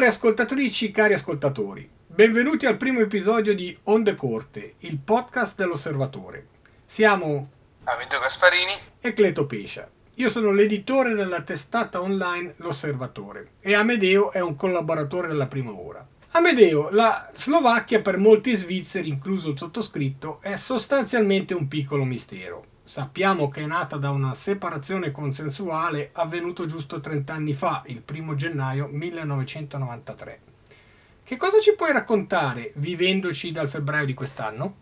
Cari ascoltatrici, cari ascoltatori, benvenuti al primo episodio di Onde Corte, il podcast dell'Osservatore. Siamo Amedeo Gasparini e Cleto Pescia. Io sono l'editore della testata online L'Osservatore e Amedeo è un collaboratore della prima ora. Amedeo, la Slovacchia per molti svizzeri, incluso il sottoscritto, è sostanzialmente un piccolo mistero. Sappiamo che è nata da una separazione consensuale avvenuto giusto 30 anni fa, il 1 gennaio 1993. Che cosa ci puoi raccontare vivendoci dal febbraio di quest'anno?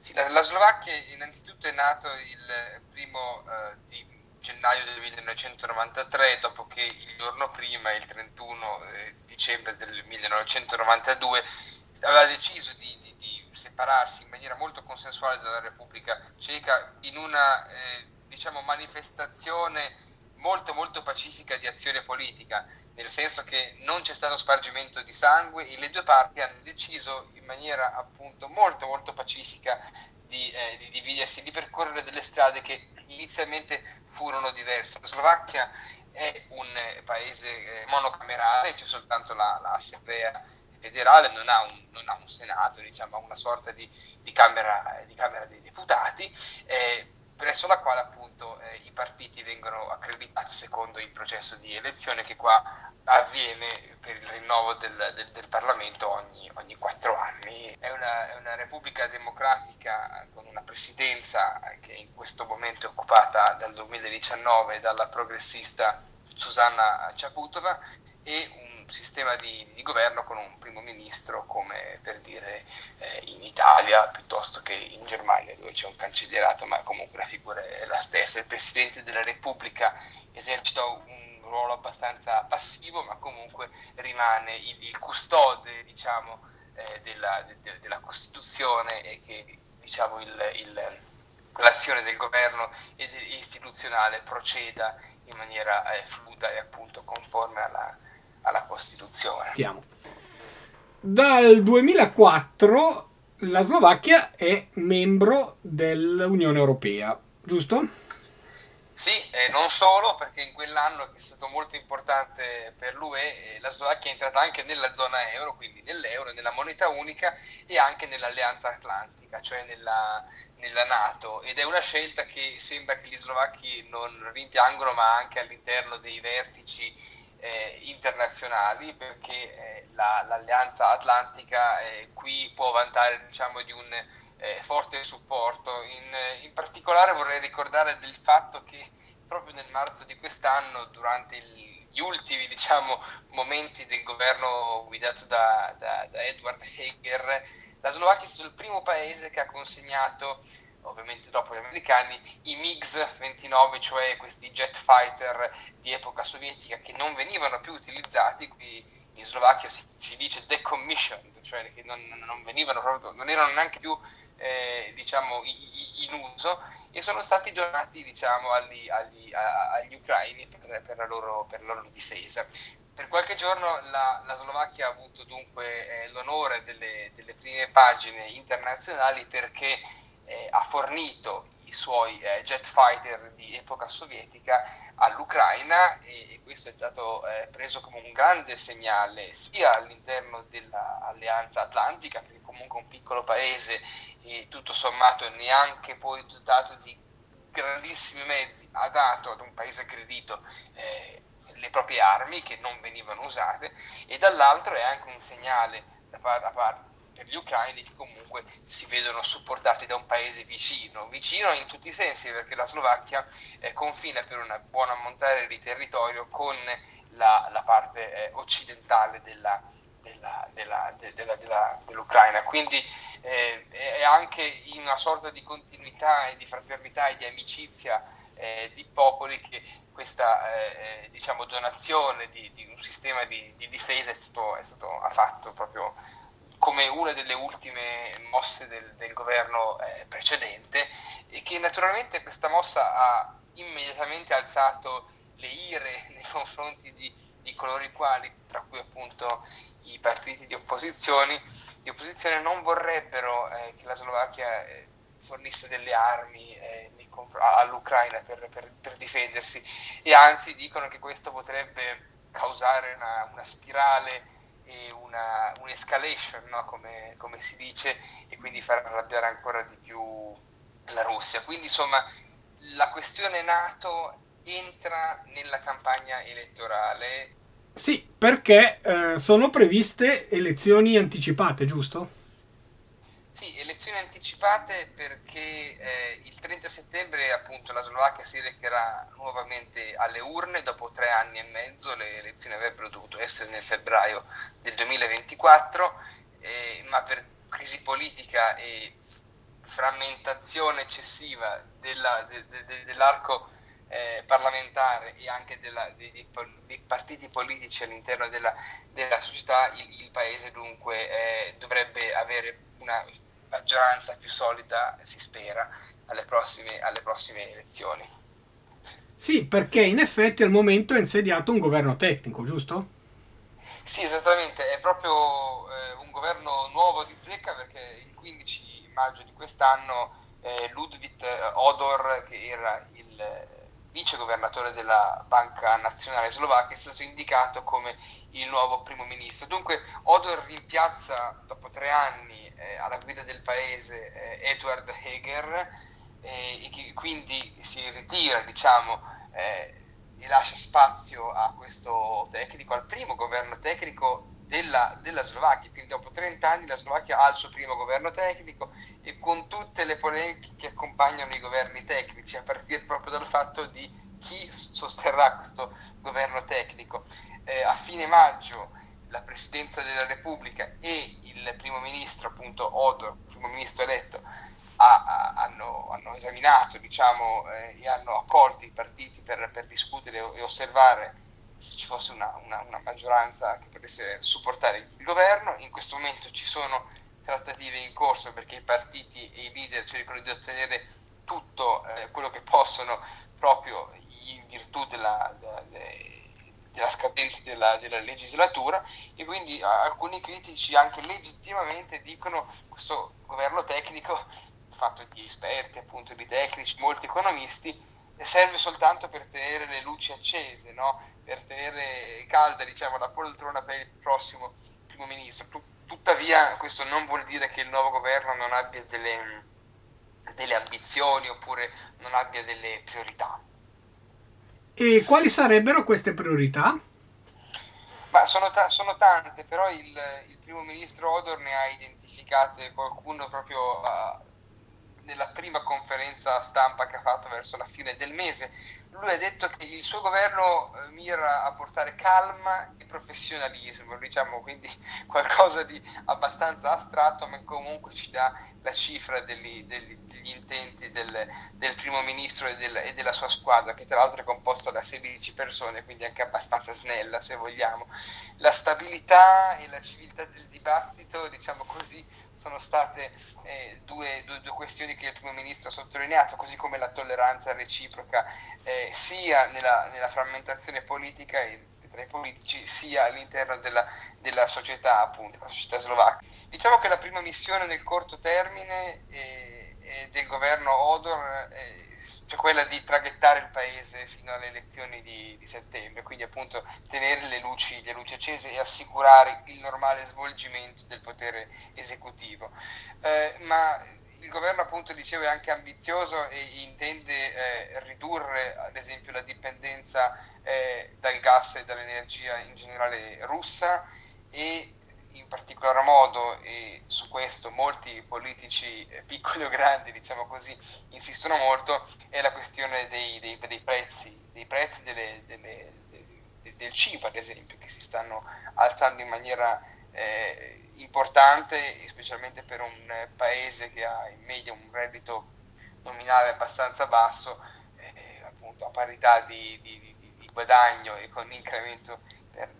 Sì, la, Slovacchia innanzitutto è nato il primo uh, di gennaio del 1993, dopo che il giorno prima, il 31 eh, dicembre del 1992, aveva deciso di separarsi in maniera molto consensuale dalla Repubblica Ceca in una eh, diciamo, manifestazione molto molto pacifica di azione politica, nel senso che non c'è stato spargimento di sangue e le due parti hanno deciso in maniera appunto molto molto pacifica di, eh, di dividersi, di percorrere delle strade che inizialmente furono diverse. La Slovacchia è un eh, paese eh, monocamerale, c'è soltanto la, l'assemblea federale non ha un, non ha un Senato, diciamo, ha una sorta di, di, camera, di camera, dei Deputati, eh, presso la quale appunto eh, i partiti vengono accreditati secondo il processo di elezione che qua avviene per il rinnovo del, del, del Parlamento ogni, ogni, quattro anni. È una, è una, repubblica democratica con una presidenza che in questo momento è occupata dal 2019 dalla progressista Susanna Ciaputova e un sistema di, di, governo con un primo ministro come per dire eh, in Italia piuttosto che in Germania dove c'è un cancellierato ma comunque la figura è la stessa. Il Presidente della Repubblica esercita un ruolo abbastanza passivo ma comunque rimane il, il custode diciamo, eh, della, de, della, Costituzione e che diciamo, il, il, l'azione del governo istituzionale proceda in maniera eh, fluida e appunto conforme alla, alla Costituzione. Dal 2004 la Slovacchia è membro dell'Unione Europea, giusto? Sì, e non solo, perché in quell'anno che è stato molto importante per l'UE, eh, la Slovacchia è entrata anche nella zona euro, quindi nell'euro, nella moneta unica e anche nell'Alleanza Atlantica, cioè nella, nella Nato. Ed è una scelta che sembra che gli slovacchi non rimpiangono, ma anche all'interno dei vertici eh, internazionali perché eh, la, l'Alleanza Atlantica eh, qui può vantare diciamo, di un eh, forte supporto. In, in, particolare vorrei ricordare del fatto che proprio nel marzo di quest'anno, durante il, gli ultimi diciamo, momenti del governo guidato da, da, da Edward Heger, la Slovacchia è stato il primo paese che ha consegnato ovviamente dopo gli americani, i MiG-29, cioè questi jet fighter di epoca sovietica che non venivano più utilizzati, qui in Slovacchia si, si dice decommissioned, cioè che non, non, venivano proprio, non erano neanche più eh, diciamo, in uso e sono stati donati diciamo, agli, agli, agli ucraini per, per, la loro, per, la loro, difesa. Per qualche giorno la, la Slovacchia ha avuto dunque eh, l'onore delle, delle prime pagine internazionali perché eh, ha fornito i suoi eh, jet fighter di epoca sovietica all'Ucraina e, questo è stato eh, preso come un grande segnale sia all'interno dell'Alleanza Atlantica, perché comunque un piccolo paese e tutto sommato neanche poi dotato di grandissimi mezzi ha dato ad un paese aggredito eh, le proprie armi che non venivano usate e dall'altro è anche un segnale da parte per gli ucraini che comunque si vedono supportati da un paese vicino, vicino in tutti i sensi perché la Slovacchia eh, confina per una buona ammontare di territorio con la, la parte eh, occidentale della, della, della, dell'Ucraina, quindi eh, è anche in una sorta di continuità e di fraternità e di amicizia eh, di popoli che questa eh, diciamo, donazione di, di, un sistema di, di difesa è stato, è stato, fatto proprio come una delle ultime mosse del, del governo eh, precedente e che naturalmente questa mossa ha immediatamente alzato le ire nei confronti di, di coloro i quali, tra cui appunto i partiti di opposizione, di opposizione non vorrebbero eh, che la Slovacchia eh, fornisse delle armi eh, all'Ucraina per, per, per, difendersi. E anzi dicono che questo potrebbe causare una, una spirale e una, un'escalation, no? come, come, si dice, e quindi far arrabbiare ancora di più la Russia. Quindi insomma la questione NATO entra nella campagna elettorale. Sì, perché eh, sono previste elezioni anticipate, giusto? Sì, elezioni anticipate perché eh, il 30 settembre appunto la Slovacchia si recherà nuovamente alle urne, dopo tre anni e mezzo. Le elezioni avrebbero dovuto essere nel febbraio del 2024, eh, ma per crisi politica e frammentazione eccessiva della, de, de, dell'arco eh, parlamentare e anche della, dei, dei, partiti politici all'interno della, della società, il, il, paese dunque eh, dovrebbe avere una maggioranza più solida, si spera, alle prossime, alle prossime elezioni. Sì, perché in effetti al momento è insediato un governo tecnico, giusto? Sì, esattamente, è proprio eh, un governo nuovo di zecca perché il 15 maggio di quest'anno eh, Ludwig Odor, che era il vice governatore della Banca Nazionale Slovacca, è stato indicato come il nuovo primo ministro. Dunque Odor rimpiazza dopo tre anni eh, alla guida del paese eh, Edward Heger eh, e quindi si ritira diciamo, eh, e lascia spazio a questo tecnico, al primo governo tecnico della, della, Slovacchia, quindi dopo 30 anni la Slovacchia ha il suo primo governo tecnico e con tutte le polemiche che accompagnano i governi tecnici, a partire proprio dal fatto di chi sosterrà questo governo tecnico. Eh, a fine maggio la Presidenza della Repubblica e il primo ministro, appunto Odor, primo ministro eletto, ha, ha, hanno, hanno, esaminato diciamo, eh, e hanno accolto i partiti per, per discutere e osservare se ci fosse una, una, una, maggioranza che potesse supportare il governo. In questo momento ci sono trattative in corso perché i partiti e i leader cercano di ottenere tutto eh, quello che possono proprio in virtù della, della, della scadenza della, della, legislatura e quindi alcuni critici anche legittimamente dicono questo governo tecnico fatto di esperti, appunto di tecnici, molti economisti, serve soltanto per tenere le luci accese, no? per tenere calda diciamo, la poltrona per il prossimo primo ministro. Tuttavia questo non vuol dire che il nuovo governo non abbia delle, delle ambizioni oppure non abbia delle priorità. E quali sarebbero queste priorità? Ma sono, ta- sono tante, però il, il, primo ministro Odor ne ha identificate qualcuno proprio uh, nella prima conferenza stampa che ha fatto verso la fine del mese. Lui ha detto che il suo governo eh, mira a portare calma e professionalismo, diciamo quindi qualcosa di abbastanza astratto, ma comunque ci dà la cifra degli, degli, degli intenti del, del, primo ministro e, del, e, della sua squadra, che tra l'altro è composta da 16 persone, quindi anche abbastanza snella se vogliamo. La stabilità e la civiltà del dibattito, diciamo così, sono state eh, due, due, due, questioni che il primo ministro ha sottolineato, così come la tolleranza reciproca eh, sia nella, nella, frammentazione politica e tra i politici sia all'interno della, della società, appunto, la società slovacca. Diciamo che la prima missione nel corto termine eh, del governo Odor eh, cioè quella di traghettare il paese fino alle elezioni di, di settembre, quindi appunto tenere le luci, le luci, accese e assicurare il normale svolgimento del potere esecutivo. Eh, ma il governo appunto dicevo è anche ambizioso e intende eh, ridurre ad esempio la dipendenza eh, dal gas e dall'energia in generale russa e in particolar modo, e su questo molti politici eh, piccoli o grandi, diciamo così, insistono molto, è la questione dei, dei, dei prezzi, dei prezzi delle, delle, de, del cibo, ad esempio, che si stanno alzando in maniera eh, importante, specialmente per un paese che ha in media un reddito nominale abbastanza basso, eh, appunto a parità di, di, di, di, guadagno e con incremento per,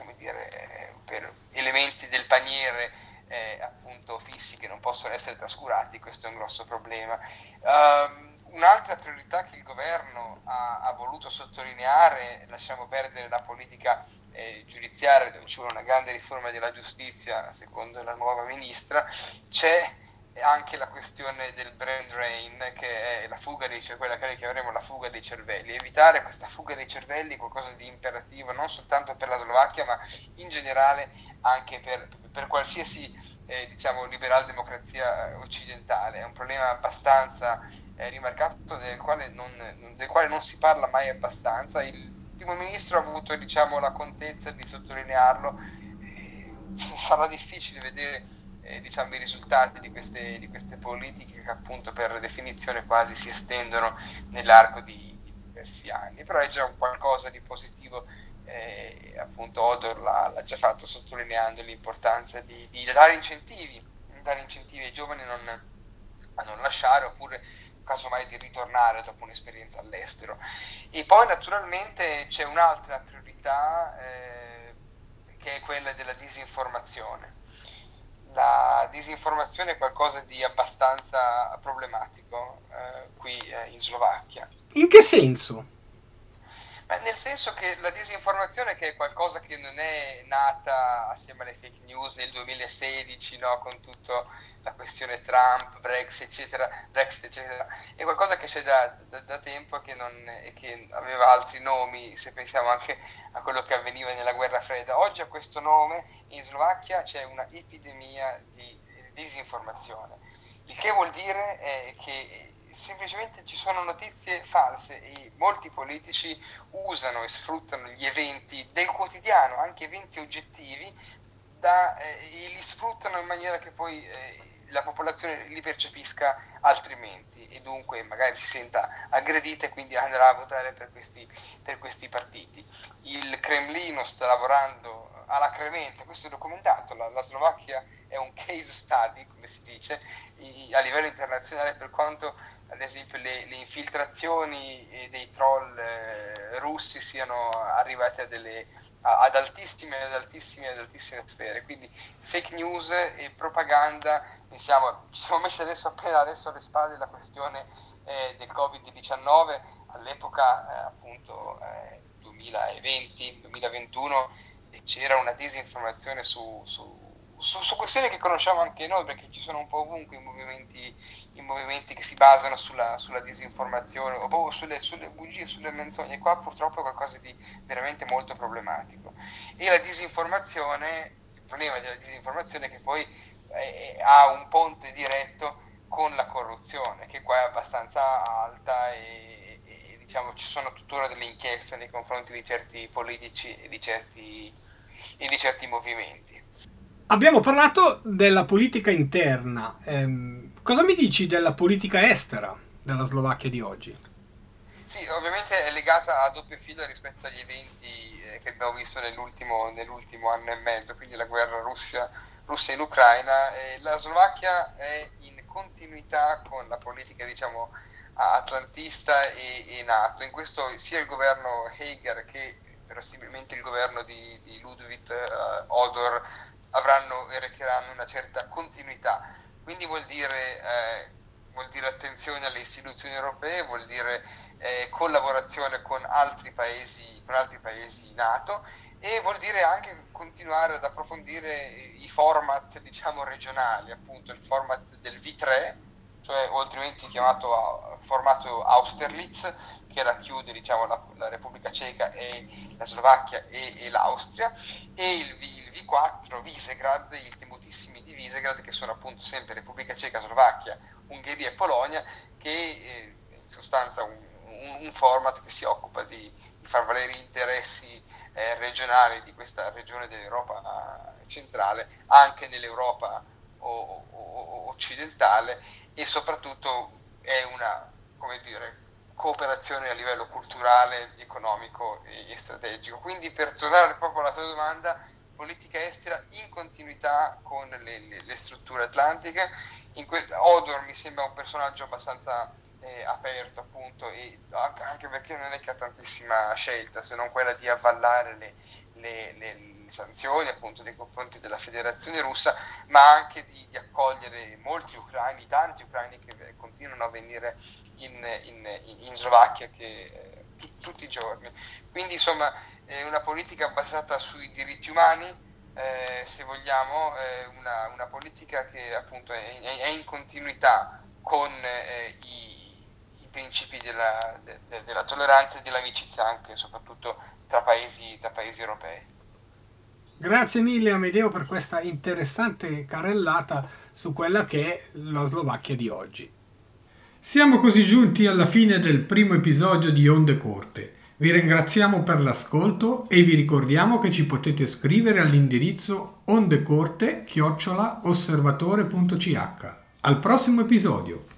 come dire, per elementi del paniere eh, appunto fissi che non possono essere trascurati, questo è un grosso problema. Um, un'altra priorità che il governo ha, ha, voluto sottolineare, lasciamo perdere la politica eh, giudiziaria, dove ci vuole una grande riforma della giustizia, secondo la nuova ministra, c'è anche la questione del brain drain, che è la fuga dei cervelli, quella che chiameremo la fuga dei cervelli. Evitare questa fuga dei cervelli è qualcosa di imperativo, non soltanto per la Slovacchia, ma in generale anche per, per qualsiasi eh, diciamo, liberal democrazia occidentale. È un problema abbastanza eh, rimarcato del quale, non, del quale, non, si parla mai abbastanza. Il primo ministro ha avuto diciamo, la contezza di sottolinearlo. Eh, sarà difficile vedere eh, diciamo, i risultati di queste, di queste, politiche che appunto per definizione quasi si estendono nell'arco di, di diversi anni, però è già un qualcosa di positivo eh, appunto Odor l'ha, l'ha, già fatto sottolineando l'importanza di, di, dare incentivi, dare incentivi ai giovani non, a non lasciare oppure casomai di ritornare dopo un'esperienza all'estero. E poi naturalmente c'è un'altra priorità eh, che è quella della disinformazione la disinformazione è qualcosa di abbastanza problematico eh, qui eh, in Slovacchia. In che senso? Beh, nel senso che la disinformazione che è qualcosa che non è nata assieme alle fake news nel 2016, no? con tutta la questione Trump, Brexit, eccetera, Brexit, eccetera, è qualcosa che c'è da, da, da tempo e che, che aveva altri nomi, se pensiamo anche a quello che avveniva nella guerra fredda. Oggi ha questo nome, in Slovacchia c'è una epidemia di disinformazione, il che vuol dire eh, che semplicemente ci sono notizie false e molti politici usano e sfruttano gli eventi del quotidiano, anche eventi oggettivi, da, eh, e li sfruttano in maniera che poi eh, la popolazione li percepisca altrimenti e dunque magari si senta aggredita e quindi andrà a votare per questi, per questi partiti. Il Cremlino sta lavorando alacremente, questo è documentato, la, la Slovacchia è un case study, come si dice, a livello internazionale per quanto ad esempio le, le infiltrazioni eh, dei troll eh, russi siano arrivate a delle, a, ad altissime, ad altissime, ad altissime sfere. Quindi fake news e propaganda, pensiamo, ci siamo messi adesso appena adesso alle spalle la questione eh, del Covid-19, all'epoca eh, appunto 2020-2021 eh, c'era una disinformazione su, su su, su, questioni che conosciamo anche noi, perché ci sono un po' ovunque i movimenti, i movimenti che si basano sulla, sulla disinformazione o proprio sulle, sulle, bugie, sulle menzogne. Qua purtroppo è qualcosa di veramente molto problematico. E la disinformazione, il problema della disinformazione è che poi eh, ha un ponte diretto con la corruzione, che qua è abbastanza alta e, e, e diciamo ci sono tuttora delle inchieste nei confronti di certi politici e di certi, e di certi movimenti. Abbiamo parlato della politica interna. Eh, cosa mi dici della politica estera della Slovacchia di oggi? Sì, ovviamente è legata a doppio filo rispetto agli eventi eh, che abbiamo visto nell'ultimo, nell'ultimo, anno e mezzo, quindi la guerra Russia, Russia in Ucraina. Eh, la Slovacchia è in continuità con la politica, diciamo, atlantista e, e NATO. In questo sia il governo Heger che verosimilmente il governo di, di Ludwig uh, Odor avranno e recheranno una certa continuità. Quindi vuol dire, eh, vuol dire attenzione alle istituzioni europee, vuol dire eh, collaborazione con altri, paesi, con altri paesi NATO e vuol dire anche continuare ad approfondire i format diciamo, regionali, appunto il format del V3, cioè altrimenti chiamato formato Austerlitz, che racchiude diciamo, la, la, Repubblica Ceca e la Slovacchia e, e l'Austria, e il, il, V4 Visegrad, i temutissimi di Visegrad, che sono appunto sempre Repubblica Ceca, Slovacchia, Ungheria e Polonia, che eh, in sostanza un, un, un, format che si occupa di, di far valere gli interessi eh, regionali di questa regione dell'Europa centrale anche nell'Europa o, o, occidentale e soprattutto è una, come dire, cooperazione a livello culturale, economico e strategico. Quindi per tornare proprio alla tua domanda, politica estera in continuità con le, le, le strutture atlantiche. Que- Odor mi sembra un personaggio abbastanza eh, aperto appunto e anche perché non è che ha tantissima scelta se non quella di avvallare le, le, le, sanzioni appunto nei confronti della federazione russa ma anche di, di accogliere molti ucraini, tanti ucraini che continuano a venire in, in, in Slovacchia che, eh, t- tutti i giorni. Quindi insomma è una politica basata sui diritti umani, eh, se vogliamo, eh, una, una, politica che appunto è, è in continuità con eh, i, i, principi della, de, della, tolleranza e dell'amicizia anche soprattutto tra paesi, tra paesi europei. Grazie mille Amedeo per questa interessante carrellata su quella che è la Slovacchia di oggi. Siamo così giunti alla fine del primo episodio di Onde Corte. Vi ringraziamo per l'ascolto e vi ricordiamo che ci potete scrivere all'indirizzo ondecorte-osservatore.ch. Al prossimo episodio!